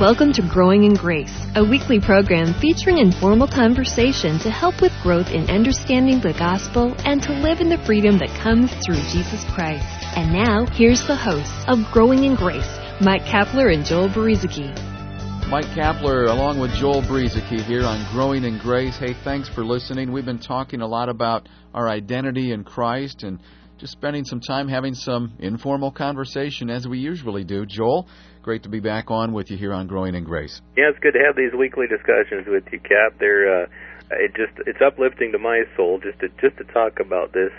Welcome to Growing in Grace, a weekly program featuring informal conversation to help with growth in understanding the gospel and to live in the freedom that comes through Jesus Christ. And now, here's the hosts of Growing in Grace, Mike Kapler and Joel Brueseke. Mike Kapler, along with Joel Brueseke, here on Growing in Grace. Hey, thanks for listening. We've been talking a lot about our identity in Christ and just spending some time having some informal conversation as we usually do. Joel, great to be back on with you here on Growing in Grace. Yeah, it's good to have these weekly discussions with you, Cap. They're uh, it just it's uplifting to my soul just to just to talk about this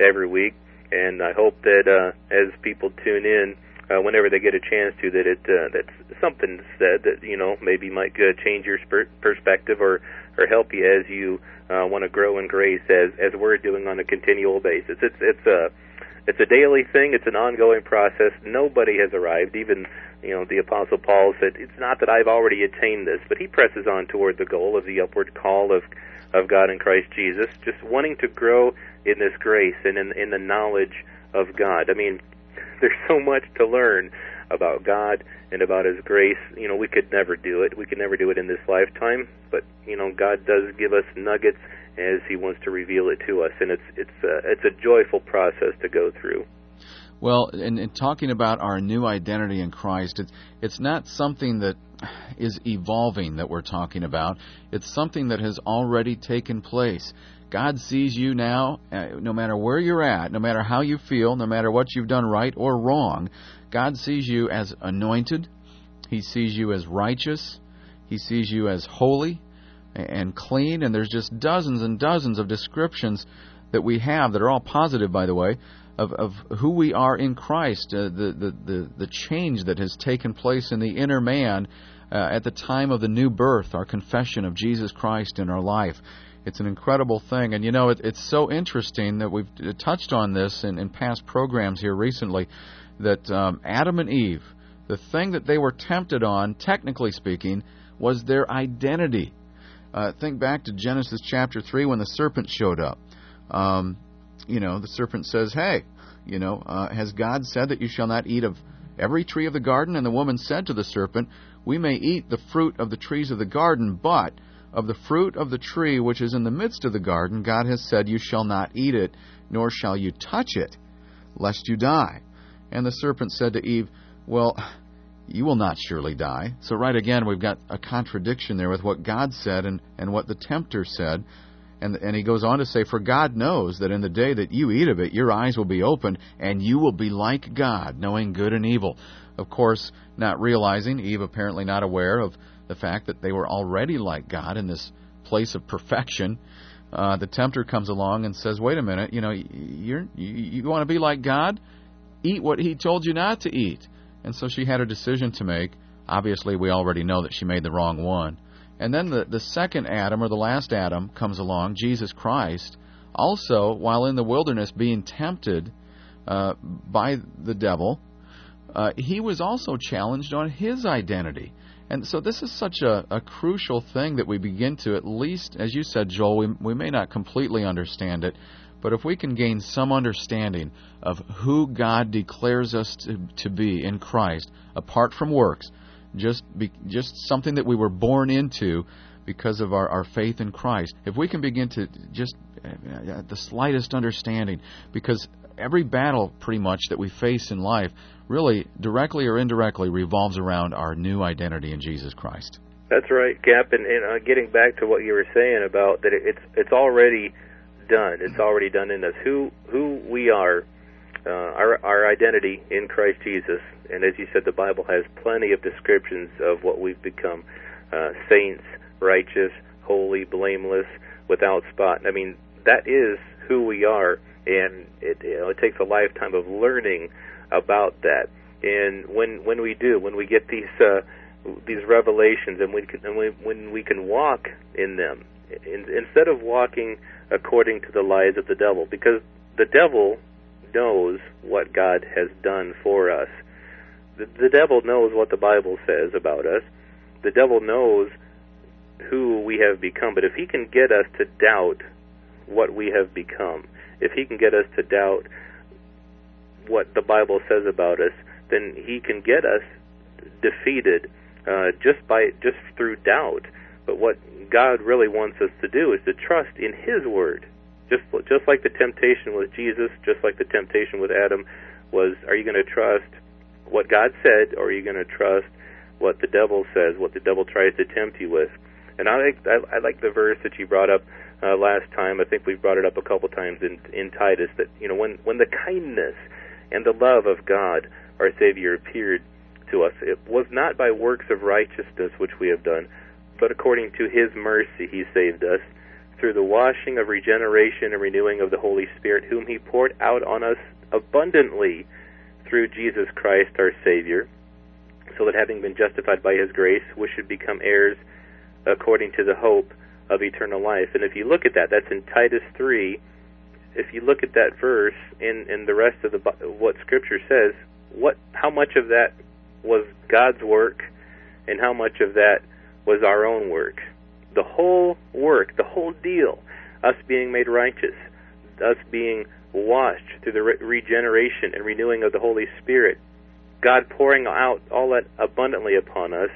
every week, and I hope that uh, as people tune in. Uh, whenever they get a chance to, that it uh, that something said that you know maybe might uh, change your sp- perspective or or help you as you uh, want to grow in grace as as we're doing on a continual basis. It's it's a it's a daily thing. It's an ongoing process. Nobody has arrived. Even you know the Apostle Paul said, "It's not that I've already attained this," but he presses on toward the goal of the upward call of of God in Christ Jesus, just wanting to grow in this grace and in in the knowledge of God. I mean, there's so much to learn about God and about His grace. You know, we could never do it. We could never do it in this lifetime. But you know, God does give us nuggets as He wants to reveal it to us, and it's it's a, it's a joyful process to go through. Well, in, in talking about our new identity in Christ, it's it's not something that is evolving that we're talking about. It's something that has already taken place. God sees you now, uh, no matter where you're at, no matter how you feel, no matter what you've done right or wrong. God sees you as anointed. He sees you as righteous. He sees you as holy and clean. And there's just dozens and dozens of descriptions that we have that are all positive, by the way, of, of who we are in Christ, uh, the, the, the, the change that has taken place in the inner man uh, at the time of the new birth, our confession of Jesus Christ in our life. It's an incredible thing. And you know, it, it's so interesting that we've touched on this in, in past programs here recently that um, Adam and Eve, the thing that they were tempted on, technically speaking, was their identity. Uh, think back to Genesis chapter 3 when the serpent showed up. Um, you know, the serpent says, Hey, you know, uh, has God said that you shall not eat of every tree of the garden? And the woman said to the serpent, We may eat the fruit of the trees of the garden, but of the fruit of the tree which is in the midst of the garden, God has said, You shall not eat it, nor shall you touch it, lest you die. And the serpent said to Eve, Well, you will not surely die. So, right again, we've got a contradiction there with what God said and, and what the tempter said. And, and he goes on to say, For God knows that in the day that you eat of it, your eyes will be opened, and you will be like God, knowing good and evil. Of course, not realizing, Eve apparently not aware of the fact that they were already like God in this place of perfection. Uh, the tempter comes along and says, "Wait a minute, you know, you you want to be like God? Eat what He told you not to eat." And so she had a decision to make. Obviously, we already know that she made the wrong one. And then the the second Adam or the last Adam comes along, Jesus Christ, also while in the wilderness being tempted uh, by the devil. Uh, he was also challenged on his identity. And so this is such a, a crucial thing that we begin to, at least, as you said, Joel, we, we may not completely understand it, but if we can gain some understanding of who God declares us to, to be in Christ, apart from works, just be, just something that we were born into because of our, our faith in Christ, if we can begin to just uh, the slightest understanding, because every battle pretty much that we face in life really directly or indirectly revolves around our new identity in Jesus Christ. That's right, Cap. And, and uh, getting back to what you were saying about that, it's it's already done. It's already done in us. Who who we are, uh, our our identity in Christ Jesus. And as you said, the Bible has plenty of descriptions of what we've become: uh, saints, righteous, holy, blameless, without spot. I mean, that is who we are, and it you know, it takes a lifetime of learning about that. And when when we do, when we get these uh, these revelations, and we can, and we, when we can walk in them, in, instead of walking according to the lies of the devil, because the devil knows what God has done for us. The, the devil knows what the Bible says about us. The devil knows who we have become. But if he can get us to doubt what we have become, if he can get us to doubt what the Bible says about us, then he can get us defeated uh, just by just through doubt. But what God really wants us to do is to trust in His word. Just just like the temptation with Jesus, just like the temptation with Adam was, are you going to trust what God said, or are you going to trust what the devil says, what the devil tries to tempt you with? And I like I, I like the verse that you brought up uh, last time. I think we've brought it up a couple times in in Titus that you know when when the kindness and the love of God, our Savior, appeared to us, it was not by works of righteousness which we have done, but according to His mercy He saved us through the washing of regeneration and renewing of the Holy Spirit, whom He poured out on us abundantly through Jesus Christ our Savior, so that having been justified by His grace, we should become heirs according to the hope of eternal life. And if you look at that, that's in Titus 3. If you look at that verse in in the rest of the what Scripture says, what how much of that was God's work, and how much of that was our own work? The whole work, the whole deal, us being made righteous, us being washed through the re- regeneration and renewing of the Holy Spirit, God pouring out all that abundantly upon us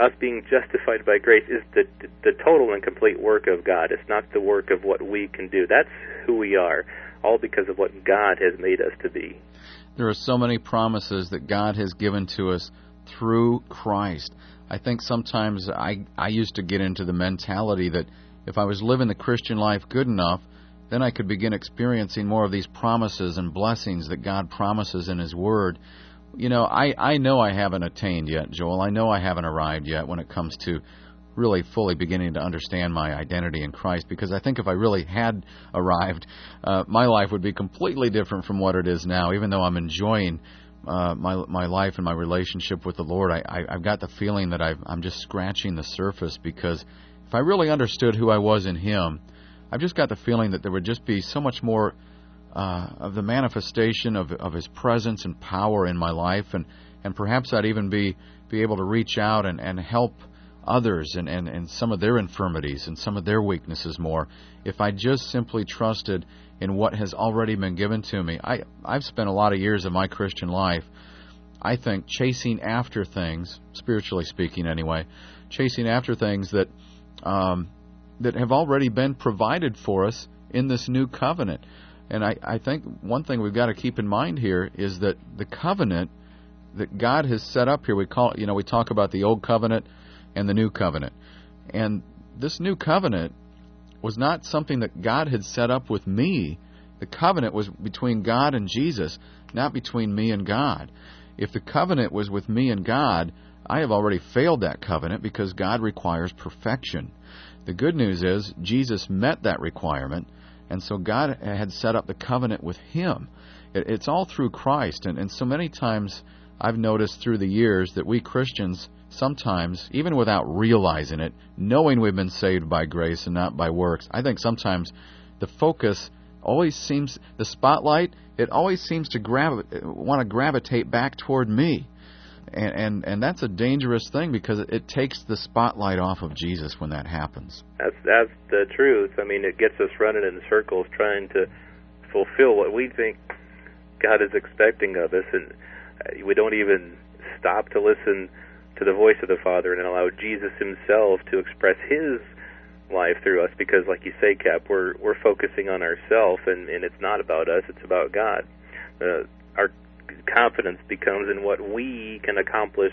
us being justified by grace is the the total and complete work of God. It's not the work of what we can do. That's who we are, all because of what God has made us to be. There are so many promises that God has given to us through Christ. I think sometimes I I used to get into the mentality that if I was living the Christian life good enough, then I could begin experiencing more of these promises and blessings that God promises in His Word you know, I, I know I haven't attained yet, Joel. I know I haven't arrived yet when it comes to really fully beginning to understand my identity in Christ because I think if I really had arrived, uh, my life would be completely different from what it is now. Even though I'm enjoying uh, my my life and my relationship with the Lord, I, I I've got the feeling that I've, I'm just scratching the surface because if I really understood who I was in Him, I've just got the feeling that there would just be so much more uh, of the manifestation of, of His presence and power in my life, and, and perhaps I'd even be, be able to reach out and, and help others and, and, and some of their infirmities and some of their weaknesses more if I just simply trusted in what has already been given to me. I, I've spent a lot of years of my Christian life, I think, chasing after things, spiritually speaking anyway, chasing after things that, um, that have already been provided for us in this new covenant. And I, I think one thing we've got to keep in mind here is that the covenant that God has set up here, we call you know, we talk about the old covenant and the new covenant. And this new covenant was not something that God had set up with me. The covenant was between God and Jesus, not between me and God. If the covenant was with me and God, I have already failed that covenant because God requires perfection. The good news is Jesus met that requirement and so God had set up the covenant with him. It's all through Christ. And, so many times I've noticed through the years that we Christians sometimes, even without realizing it, knowing we've been saved by grace and not by works, I think sometimes the focus always seems, the spotlight, it always seems to gravi- want to gravitate back toward me and and and that's a dangerous thing because it, it takes the spotlight off of Jesus when that happens. That's that's the truth. I mean, it gets us running in circles trying to fulfill what we think God is expecting of us, and uh, we don't even stop to listen to the voice of the Father and allow Jesus Himself to express His life through us. Because, like you say, Cap, we're we're focusing on ourselves, and and it's not about us; it's about God. Uh, our confidence becomes in what we can accomplish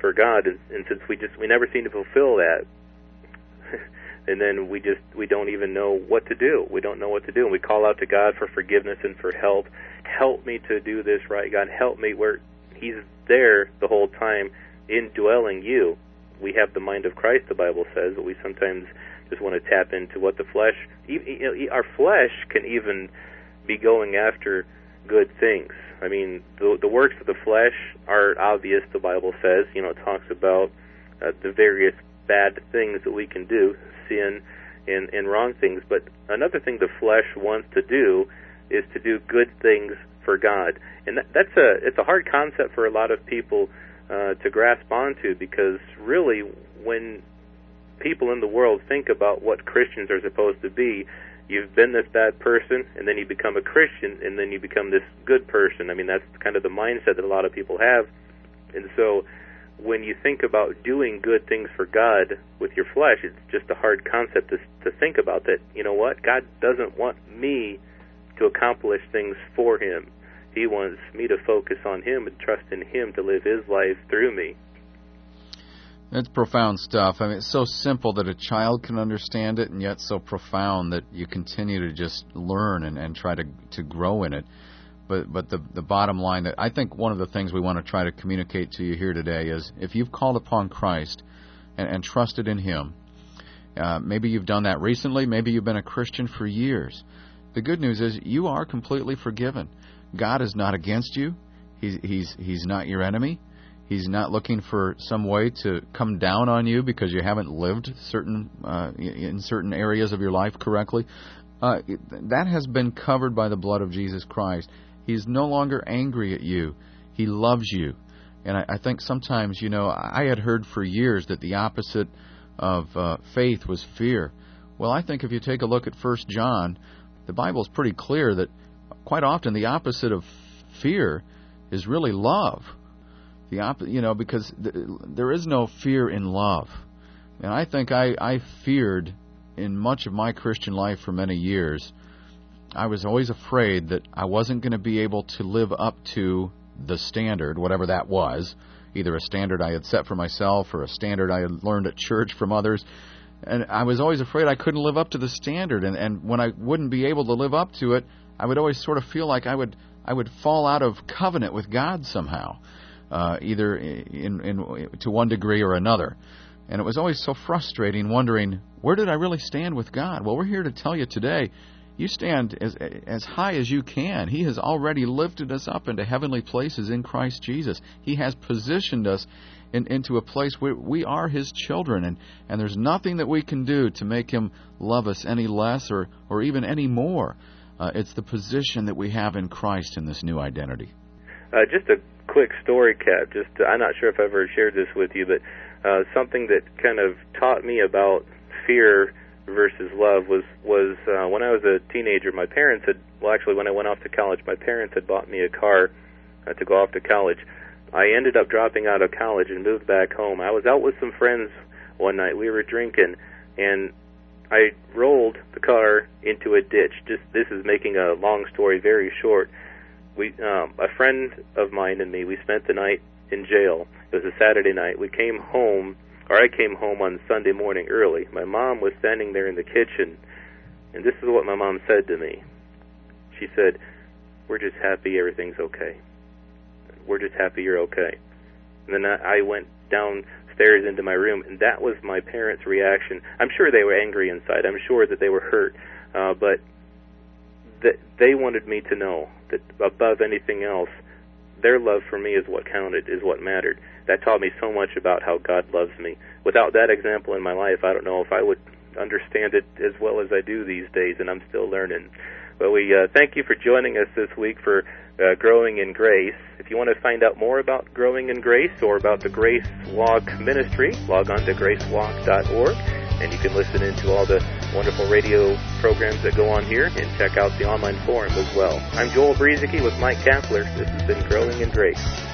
for God, and, and since we just we never seem to fulfill that, and then we just we don't even know what to do. We don't know what to do, and we call out to God for forgiveness and for help. Help me to do this right, God. Help me where He's there the whole time, indwelling you. We have the mind of Christ, the Bible says, but we sometimes just want to tap into what the flesh. You know, our flesh can even be going after good things. I mean, the, the works of the flesh are obvious. The Bible says, you know, it talks about uh, the various bad things that we can do, sin and, and wrong things. But another thing the flesh wants to do is to do good things for God, and that, that's a it's a hard concept for a lot of people uh, to grasp onto because really, when people in the world think about what Christians are supposed to be, you've been this bad person and then you become a Christian and then you become this good person. I mean, that's kind of the mindset that a lot of people have. And so when you think about doing good things for God with your flesh, it's just a hard concept to, to think about that, you know what? God doesn't want me to accomplish things for Him. He wants me to focus on Him and trust in Him to live His life through me. That's profound stuff. I mean, it's so simple that a child can understand it, and yet so profound that you continue to just learn and, and try to to grow in it. But but the the bottom line that I think one of the things we want to try to communicate to you here today is if you've called upon Christ and, and trusted in Him, uh, maybe you've done that recently, maybe you've been a Christian for years. The good news is you are completely forgiven. God is not against you. He's he's he's not your enemy. He's not looking for some way to come down on you because you haven't lived certain uh, in certain areas of your life correctly. Uh, that has been covered by the blood of Jesus Christ. He's no longer angry at you. He loves you. And I, I think sometimes, you know, I had heard for years that the opposite of uh, faith was fear. Well, I think if you take a look at First John, the Bible is pretty clear that quite often the opposite of fear is really love. The op- you know, because th- there is no fear in love. And I think I, I feared in much of my Christian life for many years I was always afraid that I wasn't going to be able to live up to the standard, whatever that was, either a standard I had set for myself or a standard I had learned at church from others. And I was always afraid I couldn't live up to the standard. And, and when I wouldn't be able to live up to it, I would always sort of feel like I would I would fall out of covenant with God somehow, uh, either in, in to one degree or another. And it was always so frustrating, wondering where did I really stand with God. Well, we're here to tell you today you stand as as high as you can. He has already lifted us up into heavenly places in Christ Jesus. He has positioned us in, into a place where we are His children, and and there's nothing that we can do to make Him love us any less or or even any more. Uh, it's the position that we have in Christ in this new identity. Uh, just a quick story, Cap. Just uh, I'm not sure if I've ever shared this with you, but uh, something that kind of taught me about fear versus love was was uh, when I was a teenager. My parents had well, actually, when I went off to college, my parents had bought me a car uh, to go off to college. I ended up dropping out of college and moved back home. I was out with some friends one night. We were drinking, and I rolled the car into a ditch. Just this is making a long story very short. We, um, a friend of mine and me, we spent the night in jail. It was a Saturday night. We came home or I came home on Sunday morning early. My mom was standing there in the kitchen, and this is what my mom said to me. She said, "We're just happy everything's okay. We're just happy you're okay." And then I went downstairs into my room, and that was my parents' reaction. I'm sure they were angry inside. I'm sure that they were hurt, uh, but that they wanted me to know that above anything else, their love for me is what counted, is what mattered that taught me so much about how God loves me. Without that example in my life, I don't know if I would understand it as well as I do these days, and I'm still learning. But we uh, thank you for joining us this week for uh, Growing in Grace. If you want to find out more about Growing in Grace or about the Grace Walk Ministry, log on to gracewalk.org, and you can listen into all the wonderful radio programs that go on here and check out the online forum as well. I'm Joel Brueseke with Mike Kapler. This has been Growing in Grace.